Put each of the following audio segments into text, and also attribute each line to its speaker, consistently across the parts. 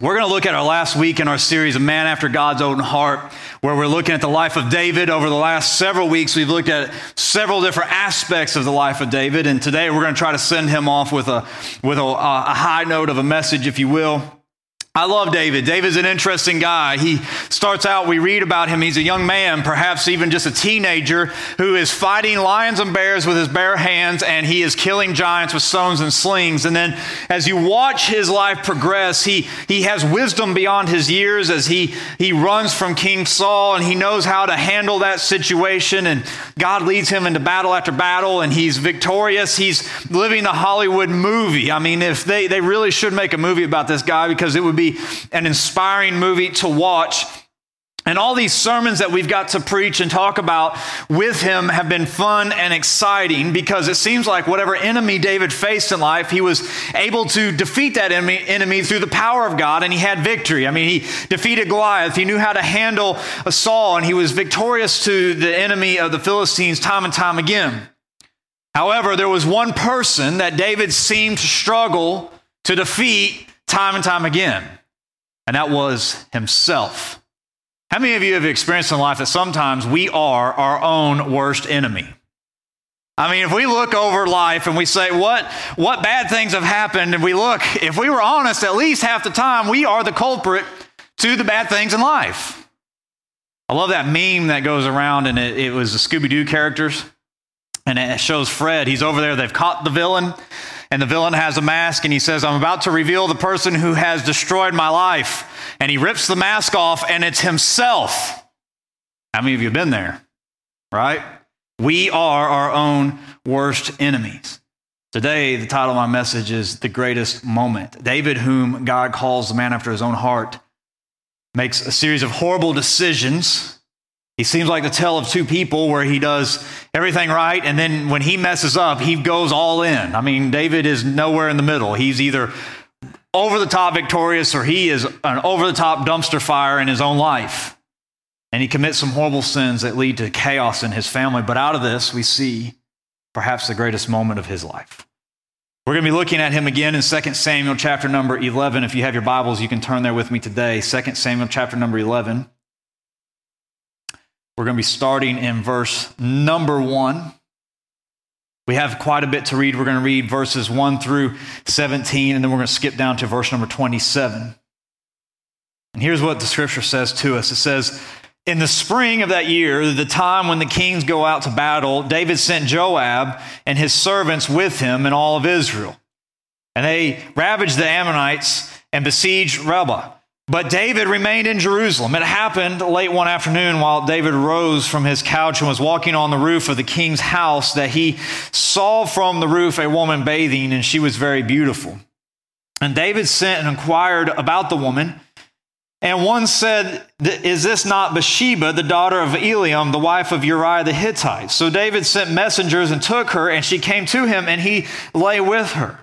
Speaker 1: We're going to look at our last week in our series, A Man After God's Own Heart, where we're looking at the life of David. Over the last several weeks, we've looked at several different aspects of the life of David. And today we're going to try to send him off with a, with a, uh, a high note of a message, if you will. I love David. David's an interesting guy. He starts out, we read about him. He's a young man, perhaps even just a teenager, who is fighting lions and bears with his bare hands, and he is killing giants with stones and slings. And then as you watch his life progress, he, he has wisdom beyond his years as he, he runs from King Saul and he knows how to handle that situation. And God leads him into battle after battle, and he's victorious. He's living the Hollywood movie. I mean, if they, they really should make a movie about this guy because it would be an inspiring movie to watch. And all these sermons that we've got to preach and talk about with him have been fun and exciting because it seems like whatever enemy David faced in life, he was able to defeat that enemy, enemy through the power of God and he had victory. I mean, he defeated Goliath, he knew how to handle a Saul, and he was victorious to the enemy of the Philistines time and time again. However, there was one person that David seemed to struggle to defeat time and time again and that was himself. How many of you have experienced in life that sometimes we are our own worst enemy? I mean, if we look over life and we say, what, what bad things have happened, and we look, if we were honest, at least half the time, we are the culprit to the bad things in life. I love that meme that goes around, and it, it was the Scooby Doo characters, and it shows Fred. He's over there, they've caught the villain, and the villain has a mask and he says, I'm about to reveal the person who has destroyed my life. And he rips the mask off and it's himself. How many of you have been there? Right? We are our own worst enemies. Today, the title of my message is The Greatest Moment. David, whom God calls the man after his own heart, makes a series of horrible decisions he seems like the tale of two people where he does everything right, and then when he messes up, he goes all in. I mean, David is nowhere in the middle. He's either over the top victorious or he is an over the top dumpster fire in his own life. And he commits some horrible sins that lead to chaos in his family. But out of this, we see perhaps the greatest moment of his life. We're going to be looking at him again in 2 Samuel chapter number 11. If you have your Bibles, you can turn there with me today. 2 Samuel chapter number 11. We're going to be starting in verse number one. We have quite a bit to read. We're going to read verses 1 through 17, and then we're going to skip down to verse number 27. And here's what the scripture says to us it says, In the spring of that year, the time when the kings go out to battle, David sent Joab and his servants with him and all of Israel. And they ravaged the Ammonites and besieged Rabbah. But David remained in Jerusalem. It happened late one afternoon while David rose from his couch and was walking on the roof of the king's house that he saw from the roof a woman bathing, and she was very beautiful. And David sent and inquired about the woman. And one said, Is this not Bathsheba, the daughter of Eliam, the wife of Uriah the Hittite? So David sent messengers and took her, and she came to him, and he lay with her.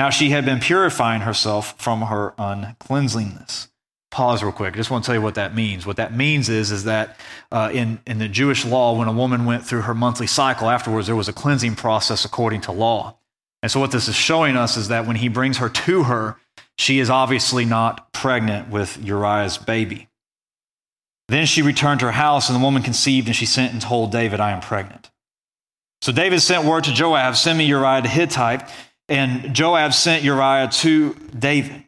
Speaker 1: Now she had been purifying herself from her uncleanliness. Pause real quick. I just want to tell you what that means. What that means is, is that uh, in, in the Jewish law, when a woman went through her monthly cycle afterwards, there was a cleansing process according to law. And so, what this is showing us is that when he brings her to her, she is obviously not pregnant with Uriah's baby. Then she returned to her house, and the woman conceived, and she sent and told David, I am pregnant. So David sent word to Joab, Send me Uriah the Hittite. And Joab sent Uriah to David.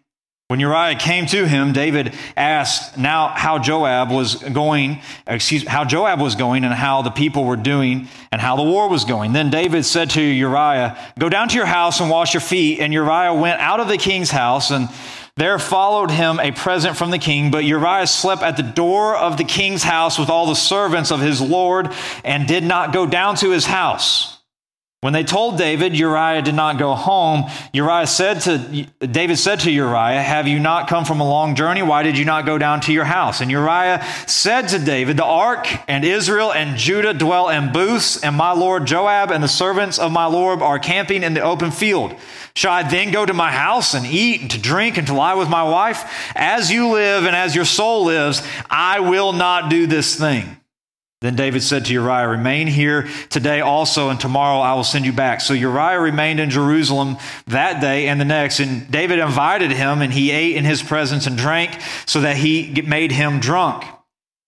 Speaker 1: When Uriah came to him, David asked now how Joab was going, excuse how Joab was going and how the people were doing and how the war was going. Then David said to Uriah, Go down to your house and wash your feet. And Uriah went out of the king's house and there followed him a present from the king, but Uriah slept at the door of the king's house with all the servants of his lord and did not go down to his house. When they told David Uriah did not go home, Uriah said to David said to Uriah, "Have you not come from a long journey? Why did you not go down to your house?" And Uriah said to David, "The ark and Israel and Judah dwell in booths, and my lord Joab and the servants of my lord are camping in the open field. Shall I then go to my house and eat and to drink and to lie with my wife? As you live and as your soul lives, I will not do this thing." Then David said to Uriah, Remain here today also, and tomorrow I will send you back. So Uriah remained in Jerusalem that day and the next. And David invited him, and he ate in his presence and drank, so that he made him drunk.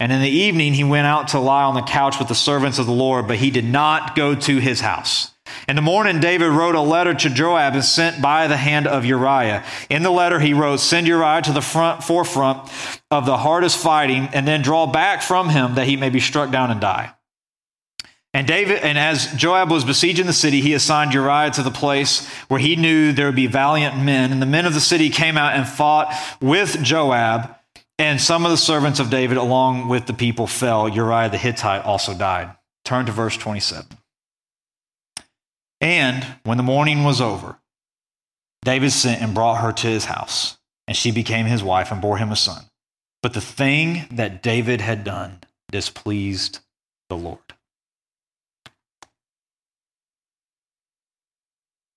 Speaker 1: And in the evening he went out to lie on the couch with the servants of the Lord, but he did not go to his house. In the morning, David wrote a letter to Joab and sent by the hand of Uriah. In the letter, he wrote, Send Uriah to the front, forefront of the hardest fighting, and then draw back from him that he may be struck down and die. And David, and as Joab was besieging the city, he assigned Uriah to the place where he knew there would be valiant men. And the men of the city came out and fought with Joab, and some of the servants of David, along with the people, fell. Uriah the Hittite also died. Turn to verse 27. And when the morning was over, David sent and brought her to his house, and she became his wife and bore him a son. But the thing that David had done displeased the Lord.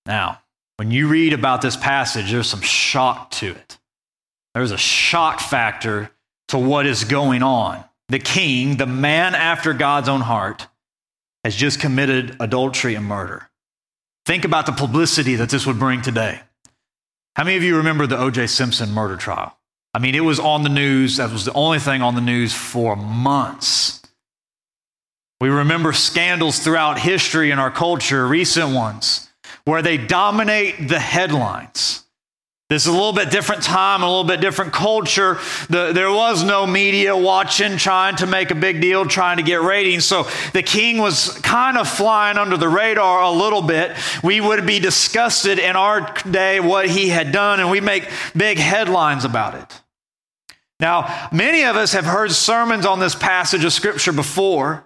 Speaker 1: Now, when you read about this passage, there's some shock to it. There's a shock factor to what is going on. The king, the man after God's own heart, has just committed adultery and murder. Think about the publicity that this would bring today. How many of you remember the O.J. Simpson murder trial? I mean, it was on the news. That was the only thing on the news for months. We remember scandals throughout history and our culture, recent ones, where they dominate the headlines. This is a little bit different time, a little bit different culture. The, there was no media watching, trying to make a big deal, trying to get ratings. So the king was kind of flying under the radar a little bit. We would be disgusted in our day what he had done, and we make big headlines about it. Now, many of us have heard sermons on this passage of scripture before.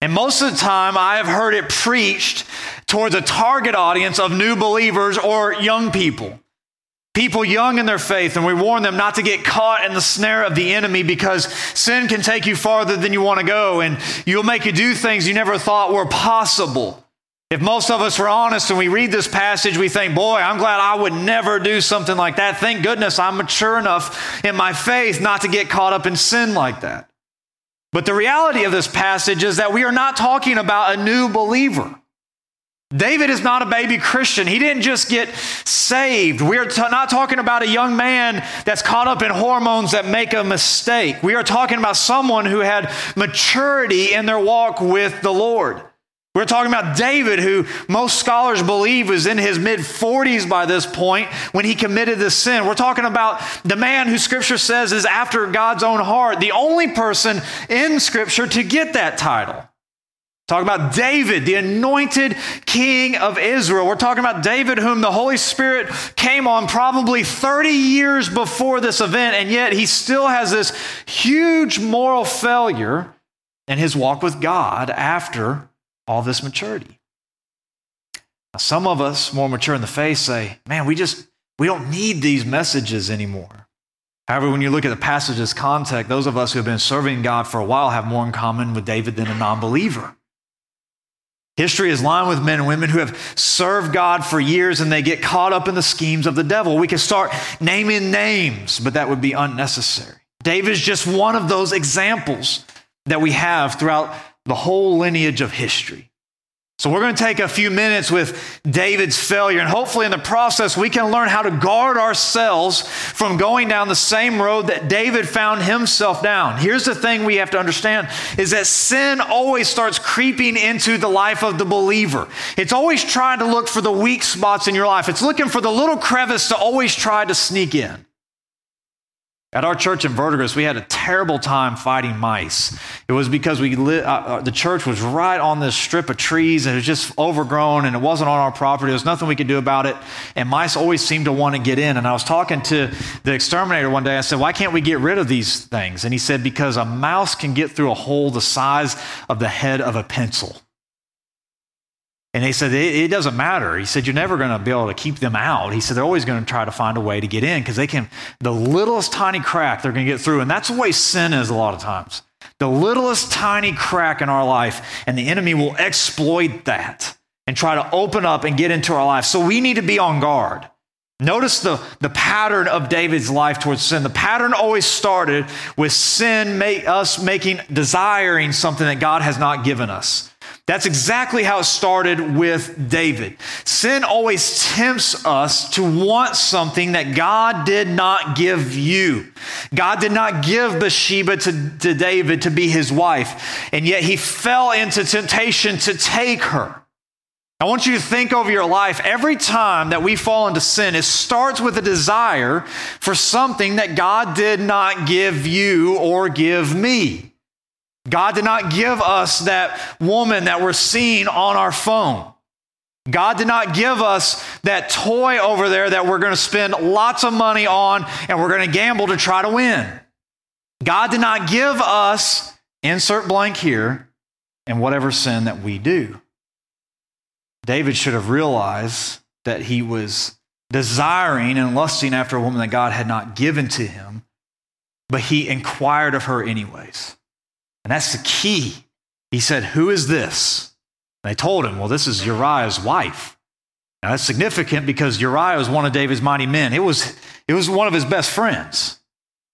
Speaker 1: And most of the time, I have heard it preached towards a target audience of new believers or young people people young in their faith, and we warn them not to get caught in the snare of the enemy because sin can take you farther than you want to go, and you'll make you do things you never thought were possible. If most of us were honest and we read this passage, we think, boy, I'm glad I would never do something like that. Thank goodness I'm mature enough in my faith not to get caught up in sin like that. But the reality of this passage is that we are not talking about a new believer. David is not a baby Christian. He didn't just get saved. We're t- not talking about a young man that's caught up in hormones that make a mistake. We are talking about someone who had maturity in their walk with the Lord. We're talking about David, who most scholars believe was in his mid 40s by this point when he committed this sin. We're talking about the man who scripture says is after God's own heart, the only person in scripture to get that title. Talking about David, the anointed king of Israel. We're talking about David, whom the Holy Spirit came on probably 30 years before this event, and yet he still has this huge moral failure in his walk with God after all this maturity. Now, some of us, more mature in the faith, say, man, we just, we don't need these messages anymore. However, when you look at the passage's context, those of us who have been serving God for a while have more in common with David than a non believer. History is lined with men and women who have served God for years and they get caught up in the schemes of the devil. We could start naming names, but that would be unnecessary. David is just one of those examples that we have throughout the whole lineage of history. So, we're going to take a few minutes with David's failure, and hopefully, in the process, we can learn how to guard ourselves from going down the same road that David found himself down. Here's the thing we have to understand is that sin always starts creeping into the life of the believer. It's always trying to look for the weak spots in your life, it's looking for the little crevice to always try to sneak in. At our church in Verdigris, we had a terrible time fighting mice. It was because we lit, uh, uh, the church was right on this strip of trees and it was just overgrown and it wasn't on our property. There was nothing we could do about it. And mice always seemed to want to get in. And I was talking to the exterminator one day. I said, Why can't we get rid of these things? And he said, Because a mouse can get through a hole the size of the head of a pencil. And they said, it, it, doesn't matter. He said, you're never going to be able to keep them out. He said, they're always going to try to find a way to get in because they can, the littlest tiny crack they're going to get through. And that's the way sin is a lot of times. The littlest tiny crack in our life, and the enemy will exploit that and try to open up and get into our life. So we need to be on guard. Notice the, the pattern of David's life towards sin. The pattern always started with sin, make, us making, desiring something that God has not given us. That's exactly how it started with David. Sin always tempts us to want something that God did not give you. God did not give Bathsheba to, to David to be his wife, and yet he fell into temptation to take her. I want you to think over your life. Every time that we fall into sin, it starts with a desire for something that God did not give you or give me. God did not give us that woman that we're seeing on our phone. God did not give us that toy over there that we're going to spend lots of money on and we're going to gamble to try to win. God did not give us, insert blank here, and whatever sin that we do. David should have realized that he was desiring and lusting after a woman that God had not given to him, but he inquired of her anyways. And that's the key. He said, Who is this? And they told him, Well, this is Uriah's wife. Now that's significant because Uriah was one of David's mighty men. It was, it was one of his best friends.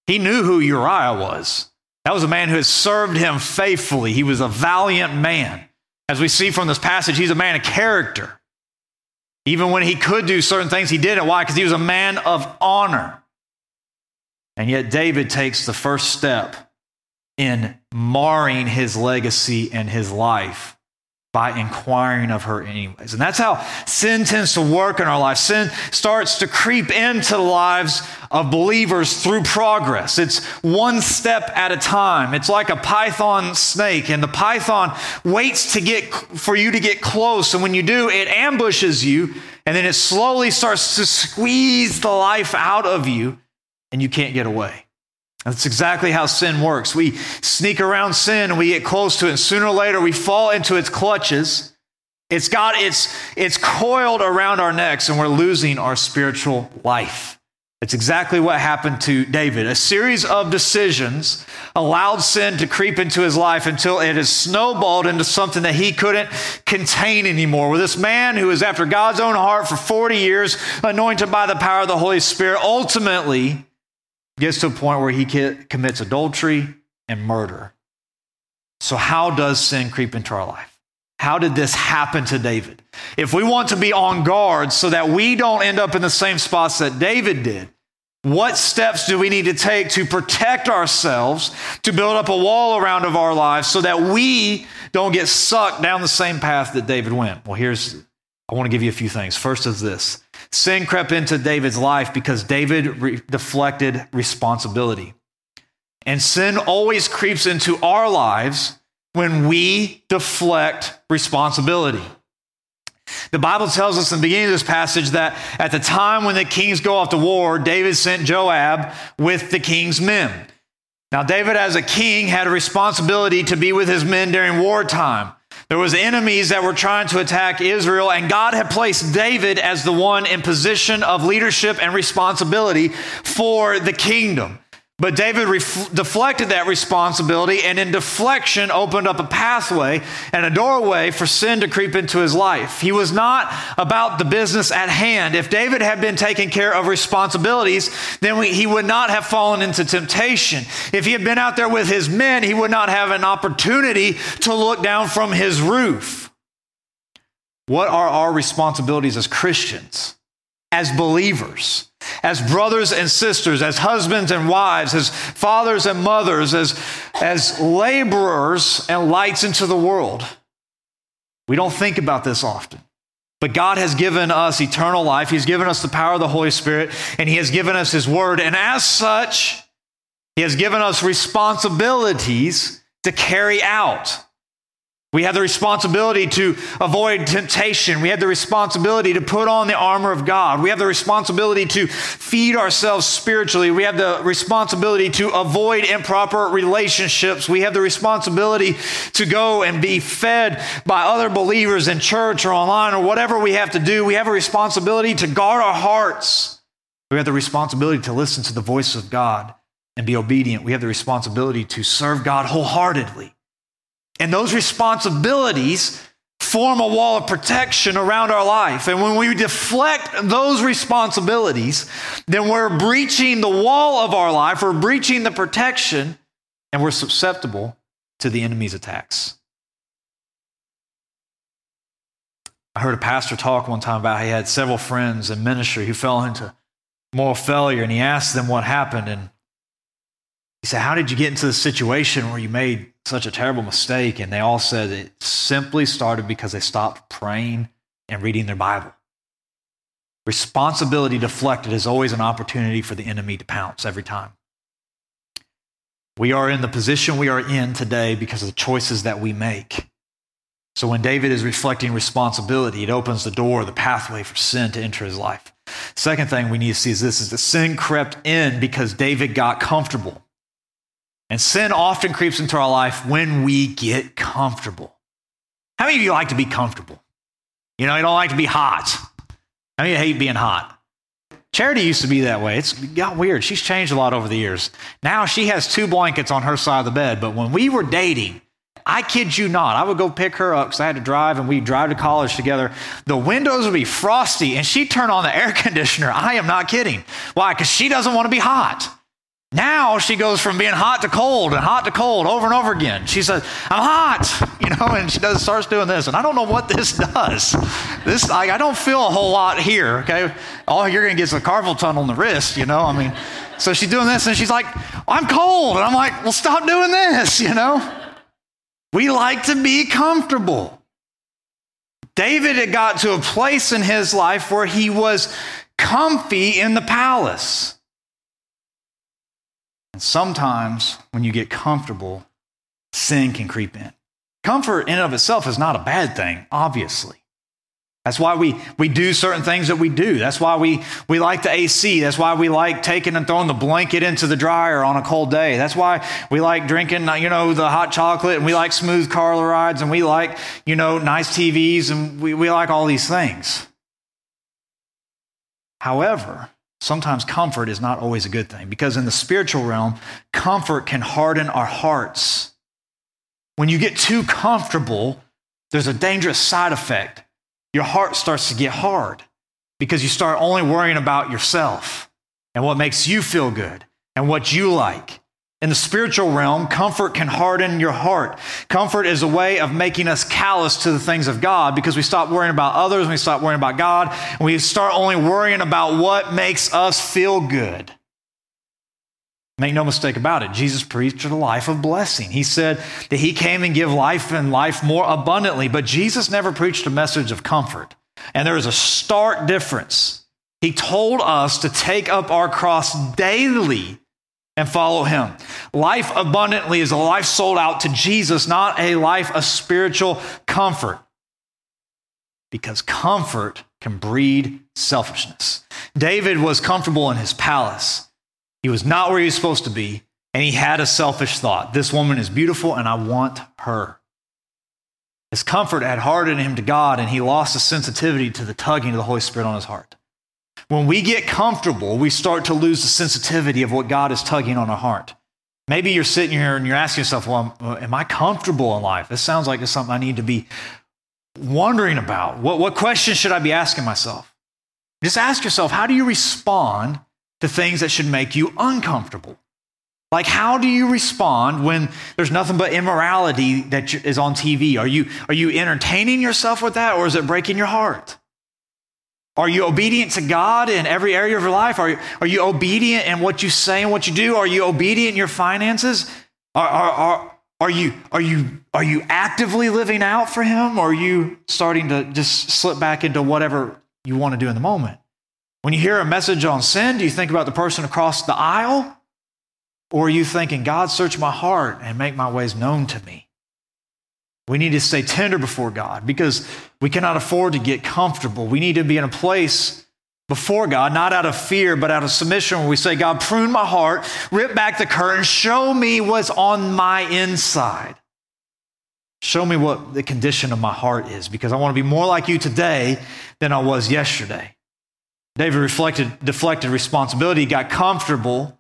Speaker 1: He knew who Uriah was. That was a man who had served him faithfully. He was a valiant man. As we see from this passage, he's a man of character. Even when he could do certain things, he didn't. Why? Because he was a man of honor. And yet, David takes the first step in marring his legacy and his life by inquiring of her anyways. And that's how sin tends to work in our life. Sin starts to creep into the lives of believers through progress. It's one step at a time. It's like a python snake and the python waits to get for you to get close and when you do it ambushes you and then it slowly starts to squeeze the life out of you and you can't get away. That's exactly how sin works. We sneak around sin and we get close to it, and sooner or later we fall into its clutches. It's got it's it's coiled around our necks, and we're losing our spiritual life. It's exactly what happened to David. A series of decisions allowed sin to creep into his life until it has snowballed into something that he couldn't contain anymore. With this man who was after God's own heart for 40 years, anointed by the power of the Holy Spirit, ultimately gets to a point where he commits adultery and murder. So, how does sin creep into our life? How did this happen to David? If we want to be on guard so that we don't end up in the same spots that David did, what steps do we need to take to protect ourselves, to build up a wall around of our lives so that we don't get sucked down the same path that David went? Well, here's I want to give you a few things. First is this Sin crept into David's life because David re- deflected responsibility. And sin always creeps into our lives when we deflect responsibility. The Bible tells us in the beginning of this passage that at the time when the kings go off to war, David sent Joab with the king's men. Now, David, as a king, had a responsibility to be with his men during wartime. There was enemies that were trying to attack Israel and God had placed David as the one in position of leadership and responsibility for the kingdom. But David ref- deflected that responsibility, and in deflection, opened up a pathway and a doorway for sin to creep into his life. He was not about the business at hand. If David had been taking care of responsibilities, then we, he would not have fallen into temptation. If he had been out there with his men, he would not have an opportunity to look down from his roof. What are our responsibilities as Christians, as believers? As brothers and sisters, as husbands and wives, as fathers and mothers, as, as laborers and lights into the world. We don't think about this often. But God has given us eternal life. He's given us the power of the Holy Spirit, and He has given us His Word. And as such, He has given us responsibilities to carry out. We have the responsibility to avoid temptation. We have the responsibility to put on the armor of God. We have the responsibility to feed ourselves spiritually. We have the responsibility to avoid improper relationships. We have the responsibility to go and be fed by other believers in church or online or whatever we have to do. We have a responsibility to guard our hearts. We have the responsibility to listen to the voice of God and be obedient. We have the responsibility to serve God wholeheartedly. And those responsibilities form a wall of protection around our life. And when we deflect those responsibilities, then we're breaching the wall of our life, we're breaching the protection, and we're susceptible to the enemy's attacks. I heard a pastor talk one time about he had several friends in ministry who fell into moral failure, and he asked them what happened. And he said, How did you get into the situation where you made such a terrible mistake? And they all said it simply started because they stopped praying and reading their Bible. Responsibility deflected is always an opportunity for the enemy to pounce every time. We are in the position we are in today because of the choices that we make. So when David is reflecting responsibility, it opens the door, the pathway for sin to enter his life. Second thing we need to see is this is that sin crept in because David got comfortable. And sin often creeps into our life when we get comfortable. How many of you like to be comfortable? You know, you don't like to be hot. How many of you hate being hot? Charity used to be that way. It's got weird. She's changed a lot over the years. Now she has two blankets on her side of the bed, but when we were dating, I kid you not. I would go pick her up because I had to drive and we'd drive to college together. The windows would be frosty and she'd turn on the air conditioner. I am not kidding. Why? Because she doesn't want to be hot. Now she goes from being hot to cold and hot to cold over and over again. She says, I'm hot, you know, and she does starts doing this. And I don't know what this does. This I, I don't feel a whole lot here, okay? All you're gonna get is a carpal tunnel in the wrist, you know. I mean, so she's doing this and she's like, I'm cold. And I'm like, well, stop doing this, you know. We like to be comfortable. David had got to a place in his life where he was comfy in the palace. And sometimes when you get comfortable, sin can creep in. Comfort in and of itself is not a bad thing, obviously. That's why we, we do certain things that we do. That's why we, we like the AC. That's why we like taking and throwing the blanket into the dryer on a cold day. That's why we like drinking, uh, you know, the hot chocolate and we like smooth car rides and we like, you know, nice TVs and we, we like all these things. However, sometimes comfort is not always a good thing because in the spiritual realm, comfort can harden our hearts. When you get too comfortable, there's a dangerous side effect your heart starts to get hard because you start only worrying about yourself and what makes you feel good and what you like. In the spiritual realm, comfort can harden your heart. Comfort is a way of making us callous to the things of God because we stop worrying about others, and we stop worrying about God, and we start only worrying about what makes us feel good. Make no mistake about it, Jesus preached a life of blessing. He said that he came and give life and life more abundantly, but Jesus never preached a message of comfort. And there is a stark difference. He told us to take up our cross daily and follow him. Life abundantly is a life sold out to Jesus, not a life of spiritual comfort. Because comfort can breed selfishness. David was comfortable in his palace. He was not where he was supposed to be, and he had a selfish thought. This woman is beautiful, and I want her. His comfort had hardened him to God, and he lost the sensitivity to the tugging of the Holy Spirit on his heart. When we get comfortable, we start to lose the sensitivity of what God is tugging on our heart. Maybe you're sitting here and you're asking yourself, well, uh, am I comfortable in life? This sounds like it's something I need to be wondering about. What, what questions should I be asking myself? Just ask yourself, how do you respond to things that should make you uncomfortable. Like, how do you respond when there's nothing but immorality that is on TV? Are you, are you entertaining yourself with that, or is it breaking your heart? Are you obedient to God in every area of your life? Are you, are you obedient in what you say and what you do? Are you obedient in your finances? Are, are, are, are, you, are, you, are you actively living out for Him, or are you starting to just slip back into whatever you want to do in the moment? When you hear a message on sin, do you think about the person across the aisle? Or are you thinking, God, search my heart and make my ways known to me? We need to stay tender before God because we cannot afford to get comfortable. We need to be in a place before God, not out of fear, but out of submission, where we say, God, prune my heart, rip back the curtain, show me what's on my inside. Show me what the condition of my heart is because I want to be more like you today than I was yesterday. David reflected, deflected responsibility, got comfortable,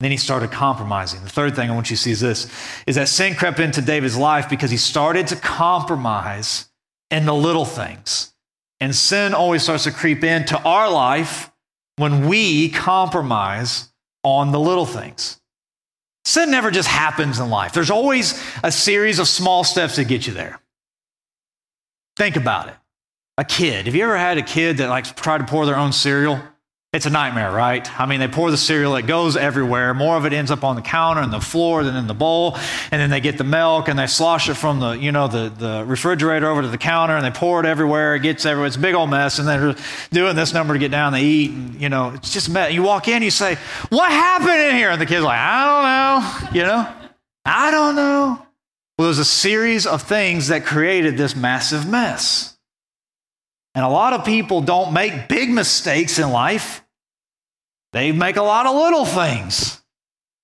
Speaker 1: then he started compromising. The third thing I want you to see is this is that sin crept into David's life because he started to compromise in the little things. And sin always starts to creep into our life when we compromise on the little things. Sin never just happens in life, there's always a series of small steps that get you there. Think about it. A kid. Have you ever had a kid that likes tried to pour their own cereal? It's a nightmare, right? I mean, they pour the cereal, it goes everywhere. More of it ends up on the counter and the floor than in the bowl. And then they get the milk and they slosh it from the, you know, the, the refrigerator over to the counter and they pour it everywhere. It gets everywhere. It's a big old mess. And they're doing this number to get down, they eat. And, you know, it's just a mess. You walk in, you say, What happened in here? And the kid's like, I don't know. You know, I don't know. Well, there's a series of things that created this massive mess. And a lot of people don't make big mistakes in life. They make a lot of little things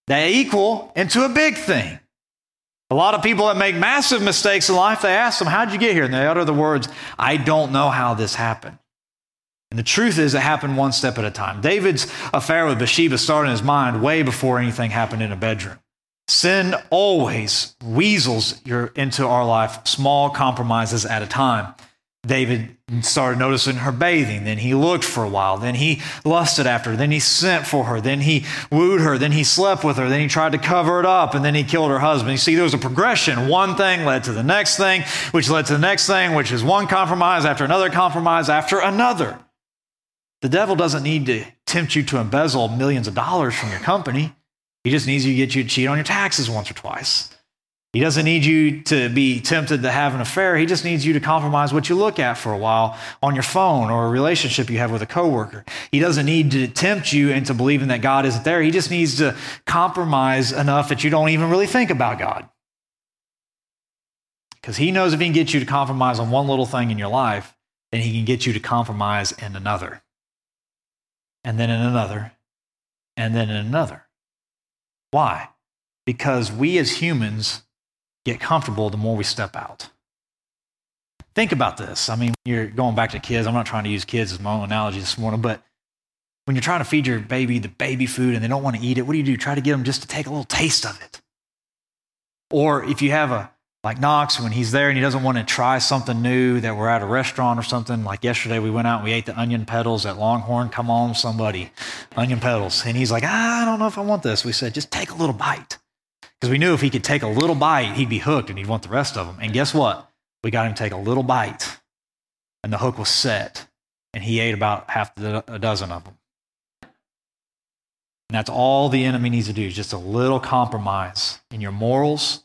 Speaker 1: that equal into a big thing. A lot of people that make massive mistakes in life, they ask them, How'd you get here? And they utter the words, I don't know how this happened. And the truth is, it happened one step at a time. David's affair with Bathsheba started in his mind way before anything happened in a bedroom. Sin always weasels your, into our life small compromises at a time. David started noticing her bathing. Then he looked for a while. Then he lusted after her. Then he sent for her. Then he wooed her. Then he slept with her. Then he tried to cover it up. And then he killed her husband. You see, there was a progression. One thing led to the next thing, which led to the next thing, which is one compromise after another compromise after another. The devil doesn't need to tempt you to embezzle millions of dollars from your company. He just needs you to get you to cheat on your taxes once or twice. He doesn't need you to be tempted to have an affair. He just needs you to compromise what you look at for a while on your phone or a relationship you have with a coworker. He doesn't need to tempt you into believing that God isn't there. He just needs to compromise enough that you don't even really think about God. Because he knows if he can get you to compromise on one little thing in your life, then he can get you to compromise in another. And then in another. And then in another. Why? Because we as humans get comfortable, the more we step out. Think about this. I mean, you're going back to kids. I'm not trying to use kids as my own analogy this morning, but when you're trying to feed your baby the baby food and they don't want to eat it, what do you do? Try to get them just to take a little taste of it. Or if you have a, like Knox, when he's there and he doesn't want to try something new, that we're at a restaurant or something, like yesterday we went out and we ate the onion petals at Longhorn. Come on, somebody. Onion petals. And he's like, I don't know if I want this. We said, just take a little bite. Because we knew if he could take a little bite, he'd be hooked and he'd want the rest of them. And guess what? We got him to take a little bite, and the hook was set, and he ate about half a dozen of them. And that's all the enemy needs to do is just a little compromise in your morals,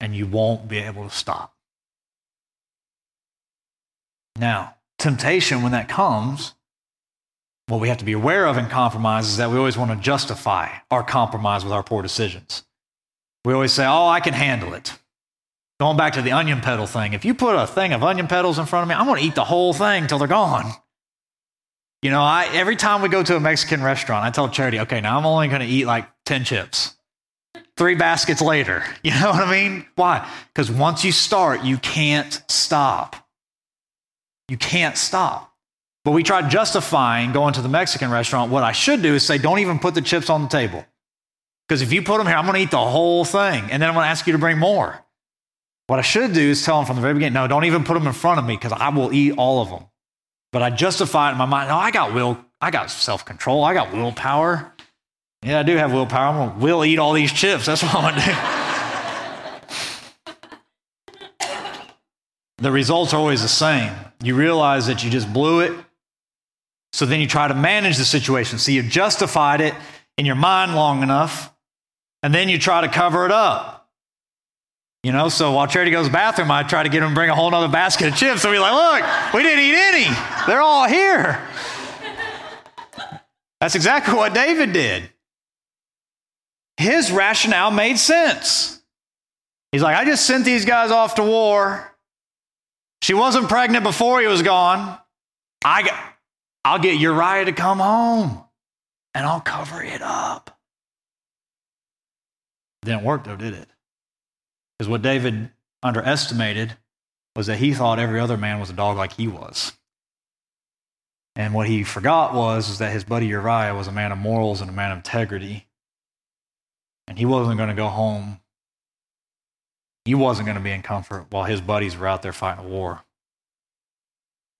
Speaker 1: and you won't be able to stop. Now, temptation, when that comes, what we have to be aware of in compromise is that we always want to justify our compromise with our poor decisions. We always say, oh, I can handle it. Going back to the onion petal thing, if you put a thing of onion petals in front of me, I'm going to eat the whole thing till they're gone. You know, I, every time we go to a Mexican restaurant, I tell Charity, okay, now I'm only going to eat like 10 chips. Three baskets later. You know what I mean? Why? Because once you start, you can't stop. You can't stop. But we try justifying going to the Mexican restaurant. What I should do is say, don't even put the chips on the table. Because if you put them here, I'm going to eat the whole thing. And then I'm going to ask you to bring more. What I should do is tell them from the very beginning, no, don't even put them in front of me because I will eat all of them. But I justify it in my mind, no, I got will, I got self control, I got willpower. Yeah, I do have willpower. I'm to will eat all these chips. That's what I'm going to do. the results are always the same. You realize that you just blew it. So then you try to manage the situation. So you've justified it in your mind long enough and then you try to cover it up. You know, so while Charity goes to the bathroom, I try to get him to bring a whole other basket of chips. So we're like, look, we didn't eat any. They're all here. That's exactly what David did. His rationale made sense. He's like, I just sent these guys off to war. She wasn't pregnant before he was gone. I, I'll get Uriah to come home and I'll cover it up. Didn't work though, did it? Because what David underestimated was that he thought every other man was a dog like he was. And what he forgot was, was that his buddy Uriah was a man of morals and a man of integrity. And he wasn't going to go home. He wasn't going to be in comfort while his buddies were out there fighting a war.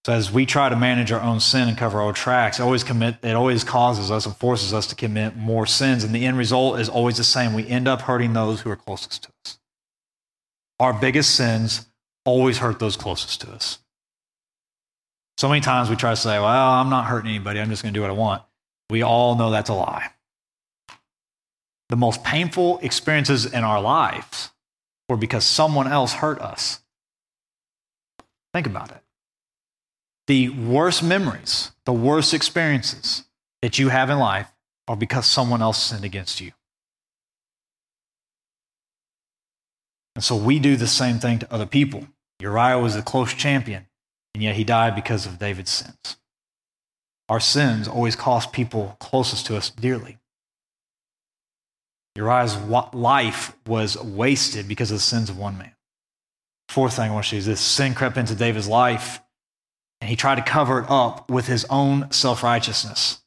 Speaker 1: So as we try to manage our own sin and cover our tracks, it always commit it always causes us and forces us to commit more sins. And the end result is always the same. We end up hurting those who are closest to us. Our biggest sins always hurt those closest to us. So many times we try to say, well, I'm not hurting anybody, I'm just going to do what I want. We all know that's a lie. The most painful experiences in our lives were because someone else hurt us. Think about it. The worst memories, the worst experiences that you have in life are because someone else sinned against you. And so we do the same thing to other people. Uriah was a close champion, and yet he died because of David's sins. Our sins always cost people closest to us dearly. Uriah's life was wasted because of the sins of one man. Fourth thing I want to you is this sin crept into David's life, and he tried to cover it up with his own self righteousness.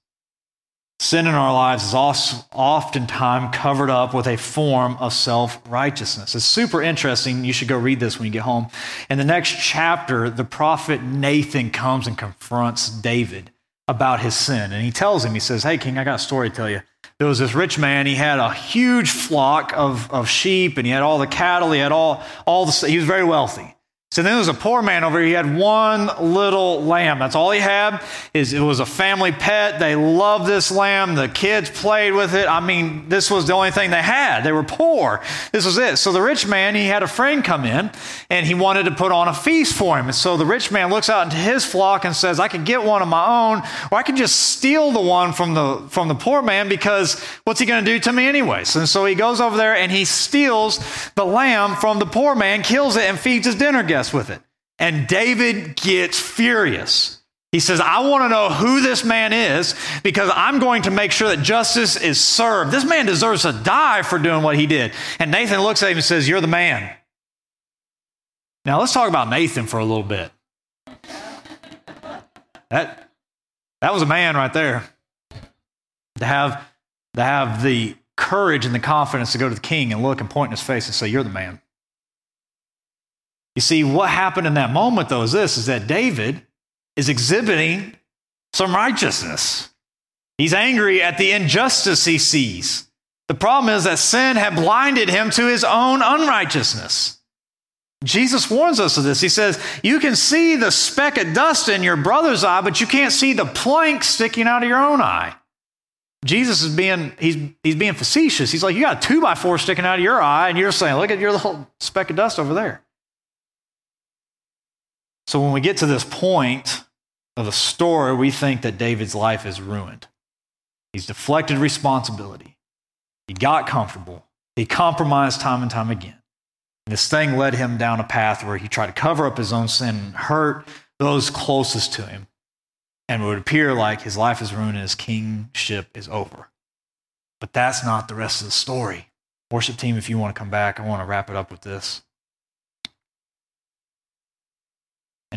Speaker 1: Sin in our lives is oftentimes covered up with a form of self righteousness. It's super interesting. You should go read this when you get home. In the next chapter, the prophet Nathan comes and confronts David about his sin. And he tells him, he says, Hey, King, I got a story to tell you. There was this rich man. He had a huge flock of, of sheep and he had all the cattle. He had all, all the, he was very wealthy. So then there was a poor man over here. He had one little lamb. That's all he had. Is it was a family pet. They loved this lamb. The kids played with it. I mean, this was the only thing they had. They were poor. This was it. So the rich man, he had a friend come in and he wanted to put on a feast for him. And so the rich man looks out into his flock and says, I could get one of my own, or I can just steal the one from the from the poor man because what's he going to do to me anyways? And so he goes over there and he steals the lamb from the poor man, kills it, and feeds his dinner guest with it. And David gets furious. He says, I want to know who this man is because I'm going to make sure that justice is served. This man deserves to die for doing what he did. And Nathan looks at him and says, You're the man. Now let's talk about Nathan for a little bit. That, that was a man right there. To have, to have the courage and the confidence to go to the king and look and point in his face and say, You're the man. You see, what happened in that moment, though, is this is that David is exhibiting some righteousness. He's angry at the injustice he sees. The problem is that sin had blinded him to his own unrighteousness. Jesus warns us of this. He says, You can see the speck of dust in your brother's eye, but you can't see the plank sticking out of your own eye. Jesus is being, he's, he's being facetious. He's like, You got a two by four sticking out of your eye, and you're saying, Look at your little speck of dust over there. So when we get to this point of the story, we think that David's life is ruined. He's deflected responsibility. He got comfortable. He compromised time and time again. And this thing led him down a path where he tried to cover up his own sin and hurt those closest to him. And it would appear like his life is ruined and his kingship is over. But that's not the rest of the story. Worship team, if you want to come back, I want to wrap it up with this.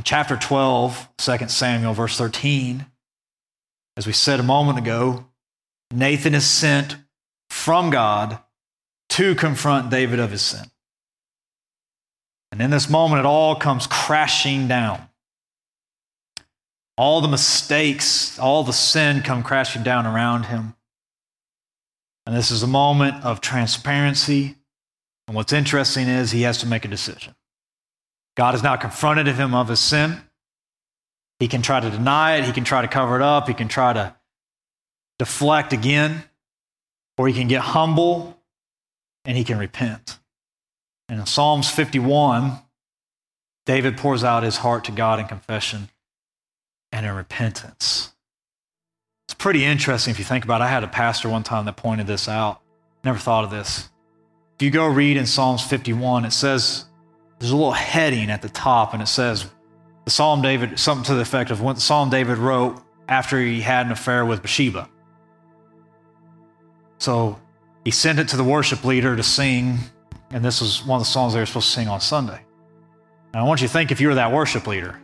Speaker 1: In chapter 12, 2 Samuel, verse 13, as we said a moment ago, Nathan is sent from God to confront David of his sin. And in this moment, it all comes crashing down. All the mistakes, all the sin come crashing down around him. And this is a moment of transparency. And what's interesting is he has to make a decision. God has now confronted him of his sin. He can try to deny it, he can try to cover it up, he can try to deflect again, or he can get humble and he can repent. And in Psalms 51, David pours out his heart to God in confession and in repentance. It's pretty interesting if you think about it. I had a pastor one time that pointed this out. Never thought of this. If you go read in Psalms 51, it says there's a little heading at the top, and it says the Psalm David, something to the effect of what Psalm David wrote after he had an affair with Bathsheba. So he sent it to the worship leader to sing, and this was one of the songs they were supposed to sing on Sunday. Now I want you to think if you were that worship leader.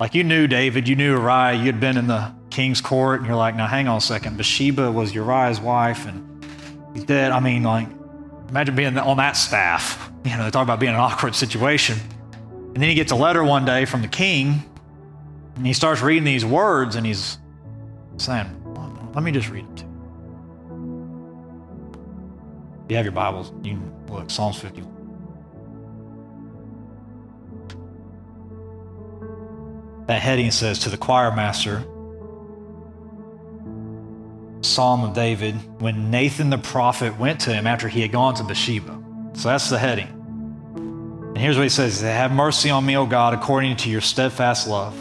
Speaker 1: Like you knew David, you knew Uriah, you'd been in the king's court, and you're like, now hang on a second. Bathsheba was Uriah's wife, and he's dead. I mean, like, imagine being on that staff. You know, they talk about being in an awkward situation. And then he gets a letter one day from the king, And he starts reading these words and he's saying, let me just read them to you. You have your Bibles, you can look, Psalms 51. That heading says, To the choir master, Psalm of David, when Nathan the prophet went to him after he had gone to Bathsheba. So that's the heading. And here's what he says Have mercy on me, O God, according to your steadfast love.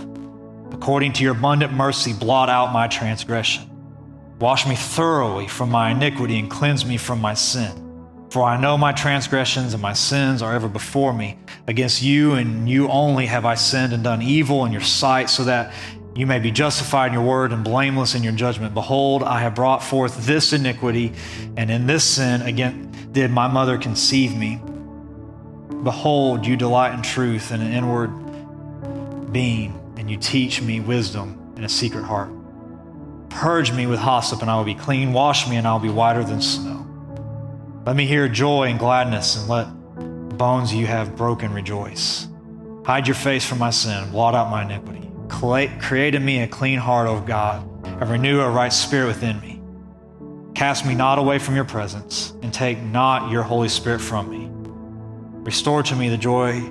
Speaker 1: According to your abundant mercy, blot out my transgression. Wash me thoroughly from my iniquity and cleanse me from my sin. For I know my transgressions and my sins are ever before me. Against you and you only have I sinned and done evil in your sight, so that you may be justified in your word and blameless in your judgment. Behold, I have brought forth this iniquity, and in this sin again did my mother conceive me. Behold, you delight in truth and an inward being, and you teach me wisdom in a secret heart. Purge me with hyssop, and I will be clean. Wash me, and I will be whiter than snow. Let me hear joy and gladness, and let bones you have broken rejoice. Hide your face from my sin, blot out my iniquity. Create in me a clean heart, O God, and renew a right spirit within me. Cast me not away from your presence, and take not your Holy Spirit from me. Restore to me the joy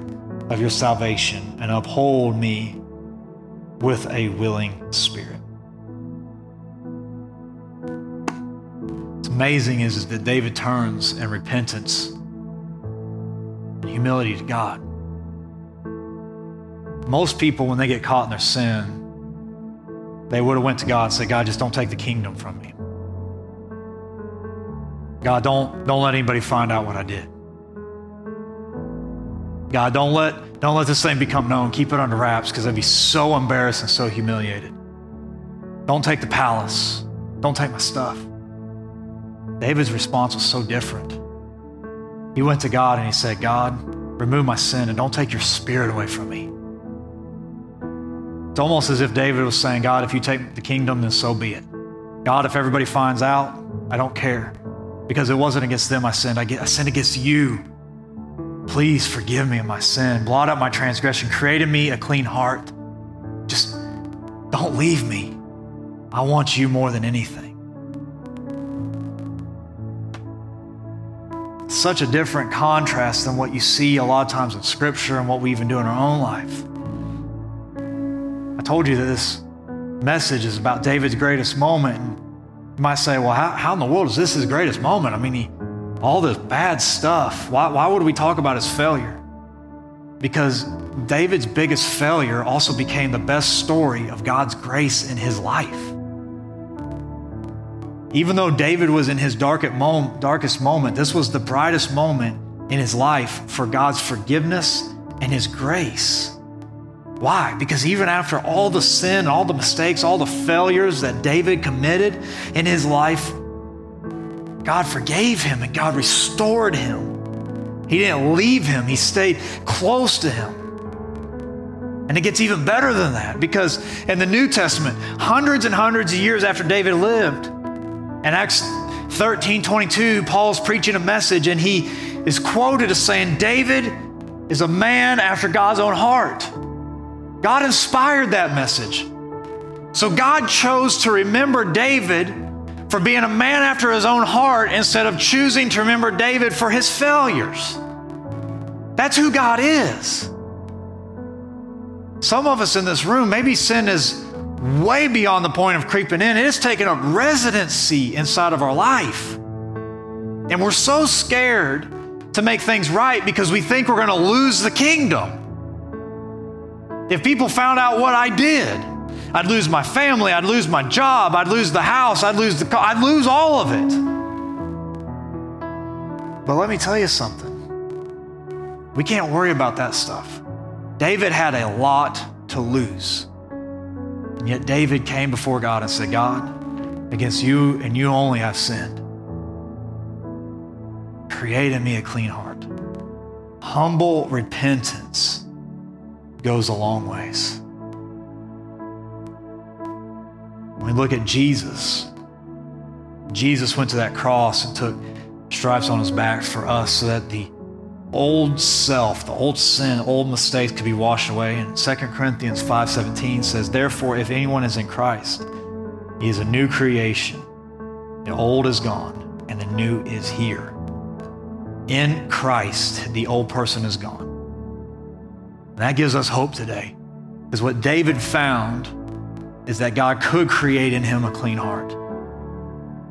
Speaker 1: of your salvation, and uphold me with a willing spirit. amazing is, is that David turns in repentance and humility to God. Most people, when they get caught in their sin, they would have went to God and said, God, just don't take the kingdom from me. God, don't, don't let anybody find out what I did. God, don't let, don't let this thing become known. Keep it under wraps because I'd be so embarrassed and so humiliated. Don't take the palace. Don't take my stuff. David's response was so different. He went to God and he said, God, remove my sin and don't take your spirit away from me. It's almost as if David was saying, God, if you take the kingdom, then so be it. God, if everybody finds out, I don't care because it wasn't against them I sinned. I, I sinned against you. Please forgive me of my sin. Blot out my transgression. Create in me a clean heart. Just don't leave me. I want you more than anything. such a different contrast than what you see a lot of times in Scripture and what we even do in our own life. Told you that this message is about David's greatest moment. And you might say, well, how, how in the world is this his greatest moment? I mean, he, all this bad stuff. Why, why would we talk about his failure? Because David's biggest failure also became the best story of God's grace in his life. Even though David was in his darkest moment, this was the brightest moment in his life for God's forgiveness and his grace. Why? Because even after all the sin, all the mistakes, all the failures that David committed in his life, God forgave him and God restored him. He didn't leave him, he stayed close to him. And it gets even better than that because in the New Testament, hundreds and hundreds of years after David lived, in Acts 13 22, Paul's preaching a message and he is quoted as saying, David is a man after God's own heart. God inspired that message. So God chose to remember David for being a man after his own heart instead of choosing to remember David for his failures. That's who God is. Some of us in this room, maybe sin is way beyond the point of creeping in. It has taken up residency inside of our life. And we're so scared to make things right because we think we're going to lose the kingdom. If people found out what I did, I'd lose my family, I'd lose my job, I'd lose the house, I'd lose the car, I'd lose all of it. But let me tell you something. We can't worry about that stuff. David had a lot to lose. And yet David came before God and said, God, against you and you only I've sinned. Create in me a clean heart. Humble repentance goes a long ways. When we look at Jesus, Jesus went to that cross and took stripes on his back for us so that the old self, the old sin, old mistakes could be washed away. And 2 Corinthians 5:17 says, "Therefore if anyone is in Christ, he is a new creation. The old is gone and the new is here." In Christ, the old person is gone. That gives us hope today. Because what David found is that God could create in him a clean heart.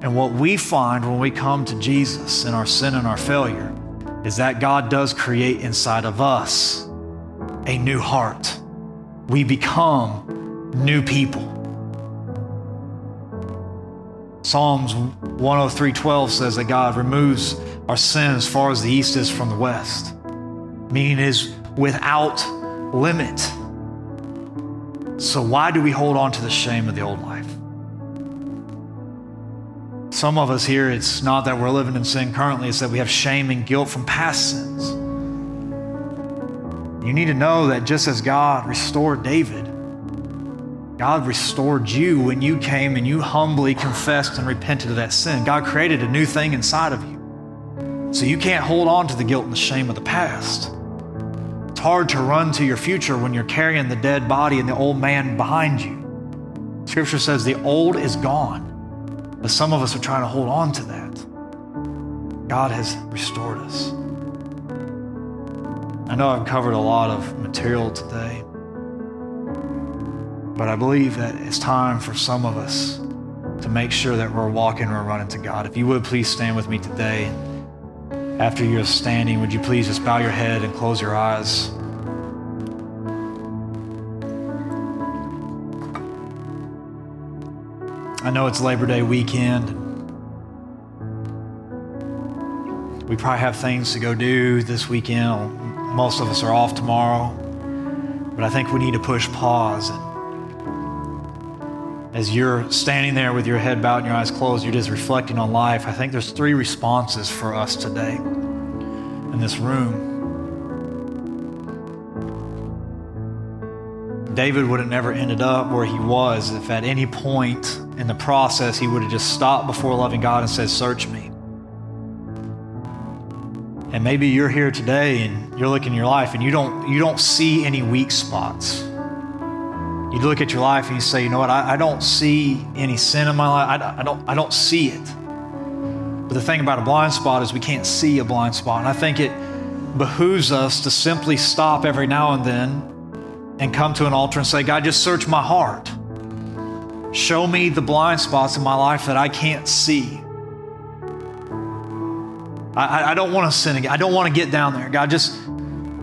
Speaker 1: And what we find when we come to Jesus in our sin and our failure is that God does create inside of us a new heart. We become new people. Psalms 103:12 says that God removes our sin as far as the east is from the west, meaning is without limit. So why do we hold on to the shame of the old life? Some of us here, it's not that we're living in sin currently, it's that we have shame and guilt from past sins. You need to know that just as God restored David, God restored you when you came and you humbly confessed and repented of that sin. God created a new thing inside of you. So you can't hold on to the guilt and the shame of the past. Hard to run to your future when you're carrying the dead body and the old man behind you. Scripture says the old is gone. But some of us are trying to hold on to that. God has restored us. I know I've covered a lot of material today, but I believe that it's time for some of us to make sure that we're walking or running to God. If you would please stand with me today. After you're standing, would you please just bow your head and close your eyes? I know it's Labor Day weekend. We probably have things to go do this weekend. Most of us are off tomorrow. But I think we need to push pause. As you're standing there with your head bowed and your eyes closed, you're just reflecting on life. I think there's three responses for us today in this room. David would have never ended up where he was if at any point in the process he would have just stopped before loving God and said, Search me. And maybe you're here today and you're looking at your life and you don't, you don't see any weak spots. You look at your life and you say, you know what, I, I don't see any sin in my life. I, I, don't, I don't see it. But the thing about a blind spot is we can't see a blind spot. And I think it behooves us to simply stop every now and then and come to an altar and say, God, just search my heart. Show me the blind spots in my life that I can't see. I, I don't want to sin again. I don't want to get down there. God, just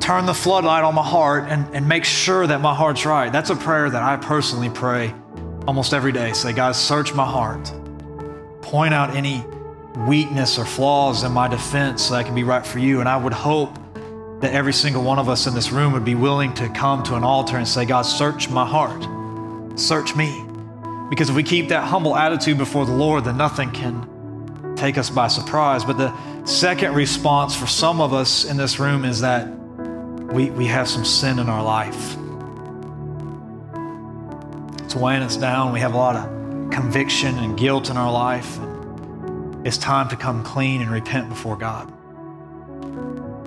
Speaker 1: turn the floodlight on my heart and, and make sure that my heart's right. That's a prayer that I personally pray almost every day. Say, God, search my heart. Point out any weakness or flaws in my defense so that I can be right for you. And I would hope that every single one of us in this room would be willing to come to an altar and say, God, search my heart. Search me. Because if we keep that humble attitude before the Lord, then nothing can take us by surprise. But the second response for some of us in this room is that we, we have some sin in our life. It's weighing us down. We have a lot of conviction and guilt in our life. It's time to come clean and repent before God.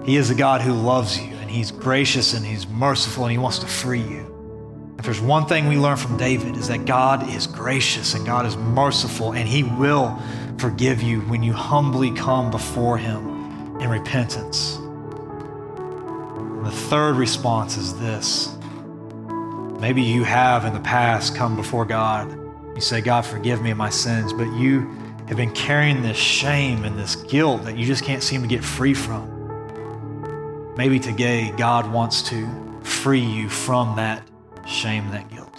Speaker 1: He is a God who loves you, and He's gracious and He's merciful, and He wants to free you. If there's one thing we learn from David is that God is gracious and God is merciful, and He will forgive you when you humbly come before Him in repentance. The third response is this. Maybe you have in the past come before God. You say, God, forgive me of my sins, but you have been carrying this shame and this guilt that you just can't seem to get free from. Maybe today God wants to free you from that shame that guilt.